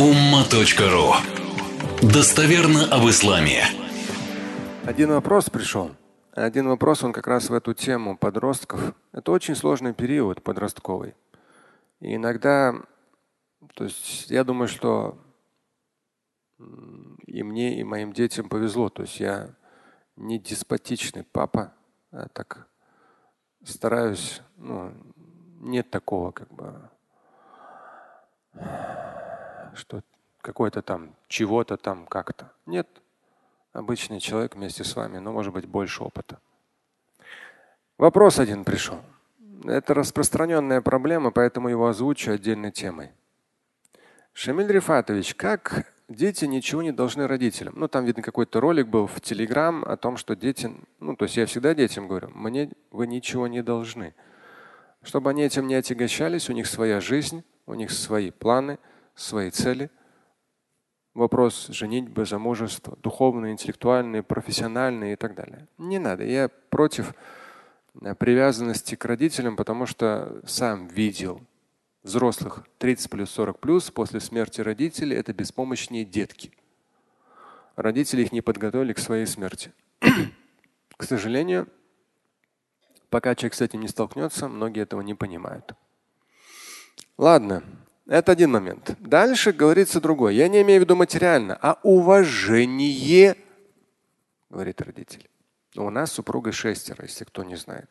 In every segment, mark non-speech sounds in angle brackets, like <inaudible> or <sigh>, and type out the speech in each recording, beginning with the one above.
umma.ru Достоверно об исламе. Один вопрос пришел. Один вопрос, он как раз в эту тему подростков. Это очень сложный период подростковый. И иногда, то есть я думаю, что и мне, и моим детям повезло. То есть я не деспотичный папа, а так стараюсь, ну, нет такого как бы что какой-то там чего-то там как-то. Нет. Обычный человек вместе с вами, но может быть больше опыта. Вопрос один пришел. Это распространенная проблема, поэтому его озвучу отдельной темой. Шамиль Рифатович, как дети ничего не должны родителям? Ну, там, видно, какой-то ролик был в Телеграм о том, что дети, ну, то есть я всегда детям говорю, мне вы ничего не должны. Чтобы они этим не отягощались, у них своя жизнь, у них свои планы, свои цели. Вопрос женитьбы, замужества, духовные, интеллектуальные, профессиональные и так далее. Не надо. Я против э, привязанности к родителям, потому что сам видел взрослых 30 плюс 40 плюс после смерти родителей это беспомощные детки. Родители их не подготовили к своей смерти. <clears throat> к сожалению, пока человек с этим не столкнется, многие этого не понимают. Ладно, это один момент. Дальше говорится другое. Я не имею в виду материально, а уважение, говорит родитель. У нас супруга шестеро, если кто не знает.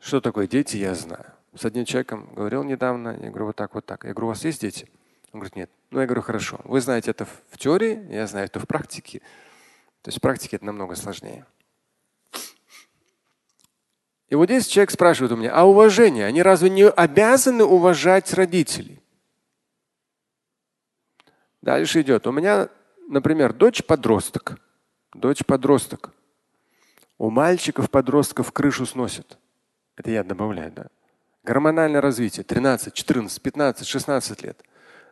Что такое дети, я знаю. С одним человеком говорил недавно, я говорю, вот так, вот так. Я говорю, у вас есть дети? Он говорит, нет. Ну, я говорю, хорошо. Вы знаете это в теории, я знаю это в практике. То есть в практике это намного сложнее. И вот здесь человек спрашивает у меня, а уважение, они разве не обязаны уважать родителей? Дальше идет. У меня, например, дочь подросток. Дочь подросток. У мальчиков подростков крышу сносит. Это я добавляю, да. Гормональное развитие 13, 14, 15, 16 лет.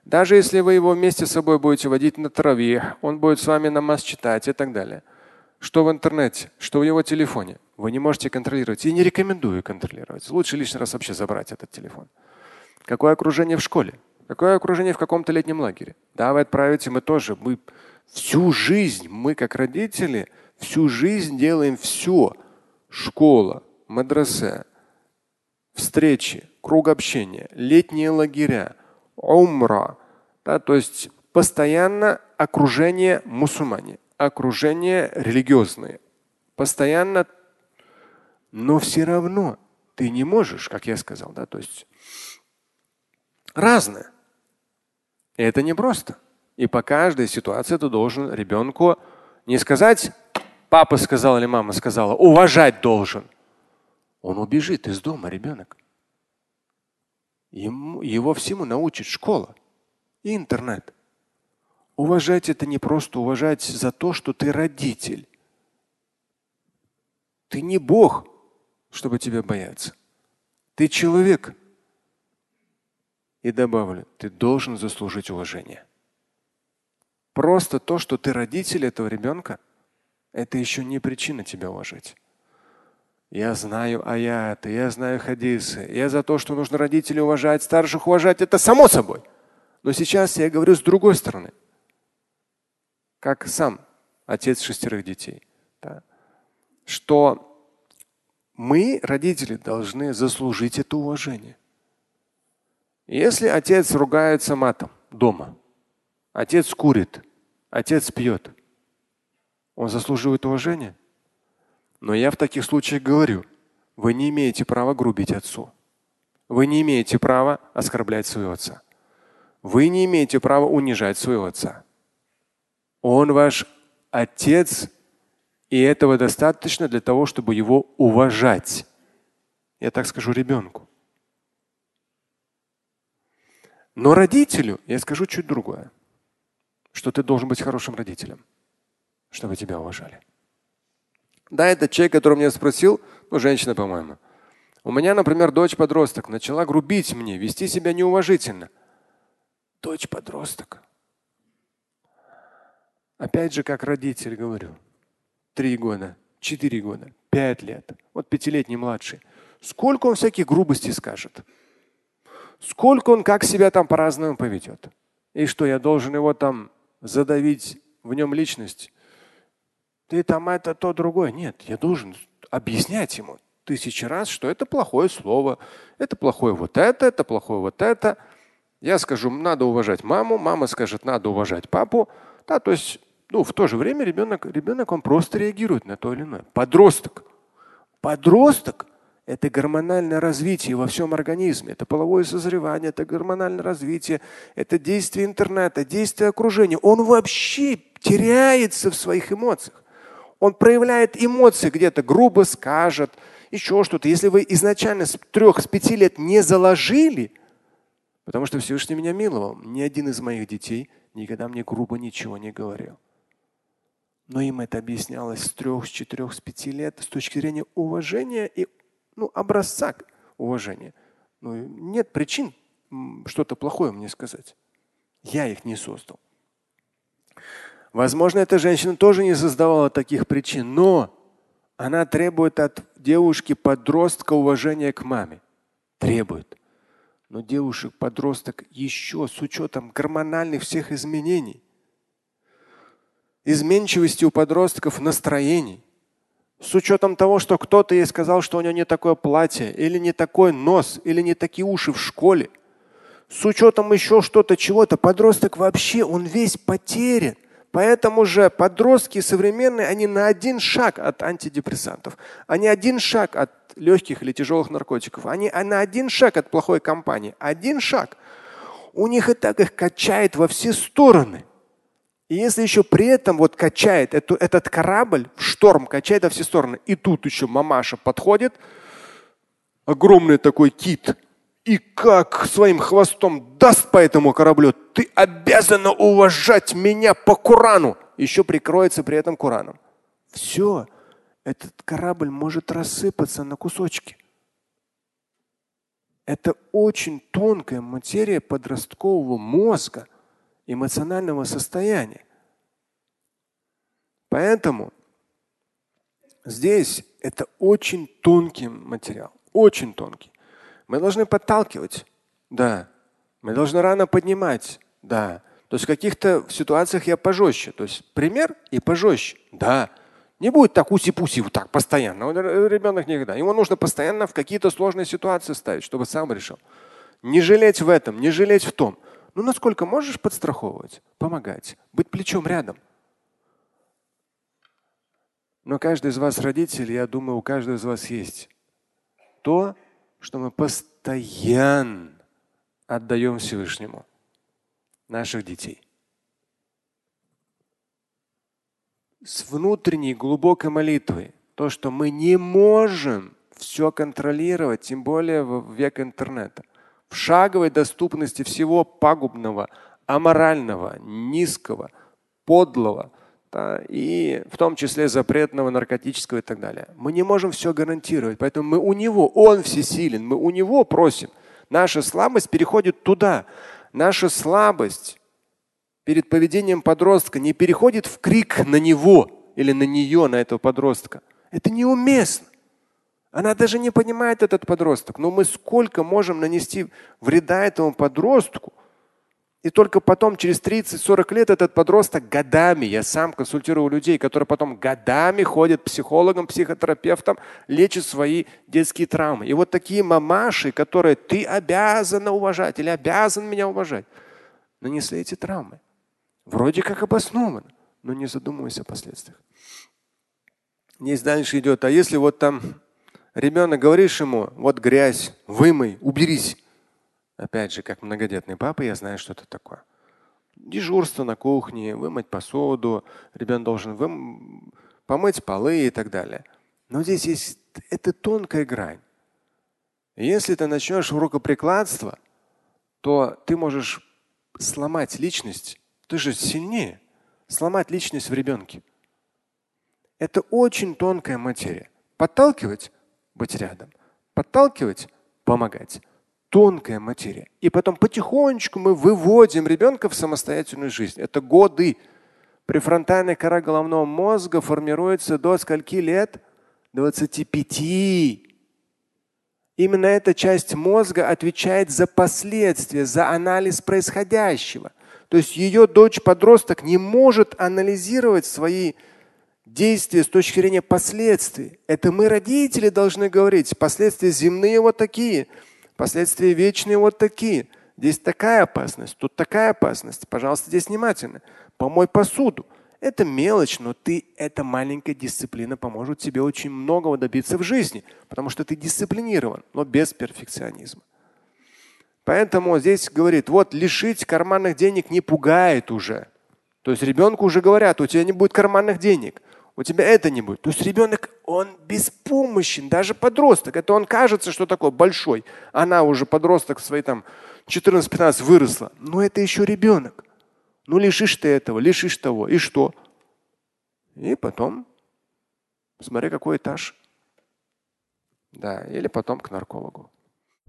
Даже если вы его вместе с собой будете водить на траве, он будет с вами намаз читать и так далее. Что в интернете, что в его телефоне вы не можете контролировать. И не рекомендую контролировать. Лучше лишний раз вообще забрать этот телефон. Какое окружение в школе? Какое окружение в каком-то летнем лагере? Да, вы отправите, мы тоже. Мы всю жизнь, мы как родители, всю жизнь делаем все. Школа, мадресе, встречи, круг общения, летние лагеря, умра. Да, то есть постоянно окружение мусульмане, окружение религиозное. Постоянно но все равно ты не можешь, как я сказал, да, то есть разное. И это непросто. И по каждой ситуации ты должен ребенку не сказать, папа сказал или мама сказала, уважать должен. Он убежит из дома, ребенок. Ему, его всему научит школа и интернет. Уважать это не просто уважать за то, что ты родитель. Ты не Бог чтобы тебя бояться. Ты человек. И добавлю, ты должен заслужить уважение. Просто то, что ты родитель этого ребенка, это еще не причина тебя уважать. Я знаю аяты, я знаю хадисы, я за то, что нужно родителей уважать, старших уважать, это само собой. Но сейчас я говорю с другой стороны. Как сам отец шестерых детей. Да, что мы, родители, должны заслужить это уважение. Если отец ругается матом дома, отец курит, отец пьет, он заслуживает уважения? Но я в таких случаях говорю, вы не имеете права грубить отцу. Вы не имеете права оскорблять своего отца. Вы не имеете права унижать своего отца. Он ваш отец и этого достаточно для того, чтобы его уважать. Я так скажу ребенку. Но родителю я скажу чуть другое. Что ты должен быть хорошим родителем, чтобы тебя уважали. Да, это человек, который меня спросил, ну, женщина, по-моему. У меня, например, дочь-подросток начала грубить мне, вести себя неуважительно. Дочь-подросток. Опять же, как родитель говорю – три года, четыре года, пять лет, вот пятилетний младший, сколько он всяких грубостей скажет, сколько он как себя там по-разному поведет. И что, я должен его там задавить в нем личность? Ты там это, то, другое. Нет, я должен объяснять ему тысячи раз, что это плохое слово, это плохое вот это, это плохое вот это. Я скажу, надо уважать маму, мама скажет, надо уважать папу. Да, то есть, ну, в то же время ребенок, ребенок, он просто реагирует на то или иное. Подросток. Подросток – это гормональное развитие во всем организме, это половое созревание, это гормональное развитие, это действие интернета, действие окружения. Он вообще теряется в своих эмоциях. Он проявляет эмоции где-то, грубо скажет, еще что-то. Если вы изначально с трех, с пяти лет не заложили, потому что Всевышний меня миловал, ни один из моих детей никогда мне грубо ничего не говорил. Но им это объяснялось с трех, с четырех, с пяти лет с точки зрения уважения и ну, образца уважения. Ну, нет причин что-то плохое мне сказать. Я их не создал. Возможно, эта женщина тоже не создавала таких причин, но она требует от девушки-подростка уважения к маме. Требует. Но девушек-подросток еще с учетом гормональных всех изменений, изменчивости у подростков настроений, с учетом того, что кто-то ей сказал, что у нее не такое платье, или не такой нос, или не такие уши в школе, с учетом еще что-то, чего-то, подросток вообще, он весь потерян. Поэтому же подростки современные, они на один шаг от антидепрессантов, они один шаг от легких или тяжелых наркотиков, они на один шаг от плохой компании, один шаг. У них и так их качает во все стороны. И если еще при этом вот качает эту, этот корабль, шторм качает во все стороны, и тут еще мамаша подходит, огромный такой кит, и как своим хвостом даст по этому кораблю, ты обязана уважать меня по Корану. Еще прикроется при этом Кораном. Все, этот корабль может рассыпаться на кусочки. Это очень тонкая материя подросткового мозга, эмоционального состояния. Поэтому здесь это очень тонкий материал, очень тонкий. Мы должны подталкивать. Да. Мы должны рано поднимать. Да. То есть в каких-то ситуациях я пожестче. То есть пример и пожестче. Да. Не будет так уси-пуси вот так постоянно. Ребенок никогда. Ему нужно постоянно в какие-то сложные ситуации ставить, чтобы сам решил. Не жалеть в этом, не жалеть в том. Ну насколько можешь подстраховывать, помогать, быть плечом рядом. Но каждый из вас родитель, я думаю, у каждого из вас есть то, что мы постоянно отдаем Всевышнему наших детей. С внутренней глубокой молитвой, то, что мы не можем все контролировать, тем более в век интернета, в шаговой доступности всего пагубного, аморального, низкого, подлого, да, и в том числе запретного, наркотического и так далее. Мы не можем все гарантировать, поэтому мы у него, он всесилен, мы у него просим. Наша слабость переходит туда. Наша слабость перед поведением подростка не переходит в крик на него или на нее, на этого подростка. Это неуместно. Она даже не понимает этот подросток. Но мы сколько можем нанести вреда этому подростку, и только потом, через 30-40 лет, этот подросток годами, я сам консультирую людей, которые потом годами ходят к психологам, психотерапевтам, лечат свои детские травмы. И вот такие мамаши, которые ты обязана уважать или обязан меня уважать, нанесли эти травмы. Вроде как обоснованно, но не задумываясь о последствиях. Здесь дальше идет. А если вот там ребенок говоришь ему, вот грязь, вымой, уберись. Опять же, как многодетный папа, я знаю, что это такое. Дежурство на кухне, вымыть посуду, ребенок должен вым... помыть полы и так далее. Но здесь есть это тонкая грань. если ты начнешь рукоприкладство, то ты можешь сломать личность. Ты же сильнее. Сломать личность в ребенке. Это очень тонкая материя. Подталкивать, быть рядом. Подталкивать, помогать тонкая материя. И потом потихонечку мы выводим ребенка в самостоятельную жизнь. Это годы. Префронтальная кора головного мозга формируется до скольки лет? 25. Именно эта часть мозга отвечает за последствия, за анализ происходящего. То есть ее дочь-подросток не может анализировать свои действия с точки зрения последствий. Это мы, родители, должны говорить. Последствия земные вот такие, последствия вечные вот такие. Здесь такая опасность, тут такая опасность. Пожалуйста, здесь внимательно. Помой посуду. Это мелочь, но ты, эта маленькая дисциплина поможет тебе очень многого добиться в жизни, потому что ты дисциплинирован, но без перфекционизма. Поэтому здесь говорит, вот лишить карманных денег не пугает уже. То есть ребенку уже говорят, у тебя не будет карманных денег, у тебя это не будет. То есть ребенок, он беспомощен, даже подросток. Это он кажется, что такой большой. Она уже подросток свои там 14-15 выросла. Но это еще ребенок. Ну лишишь ты этого, лишишь того. И что? И потом, смотри, какой этаж. Да, или потом к наркологу.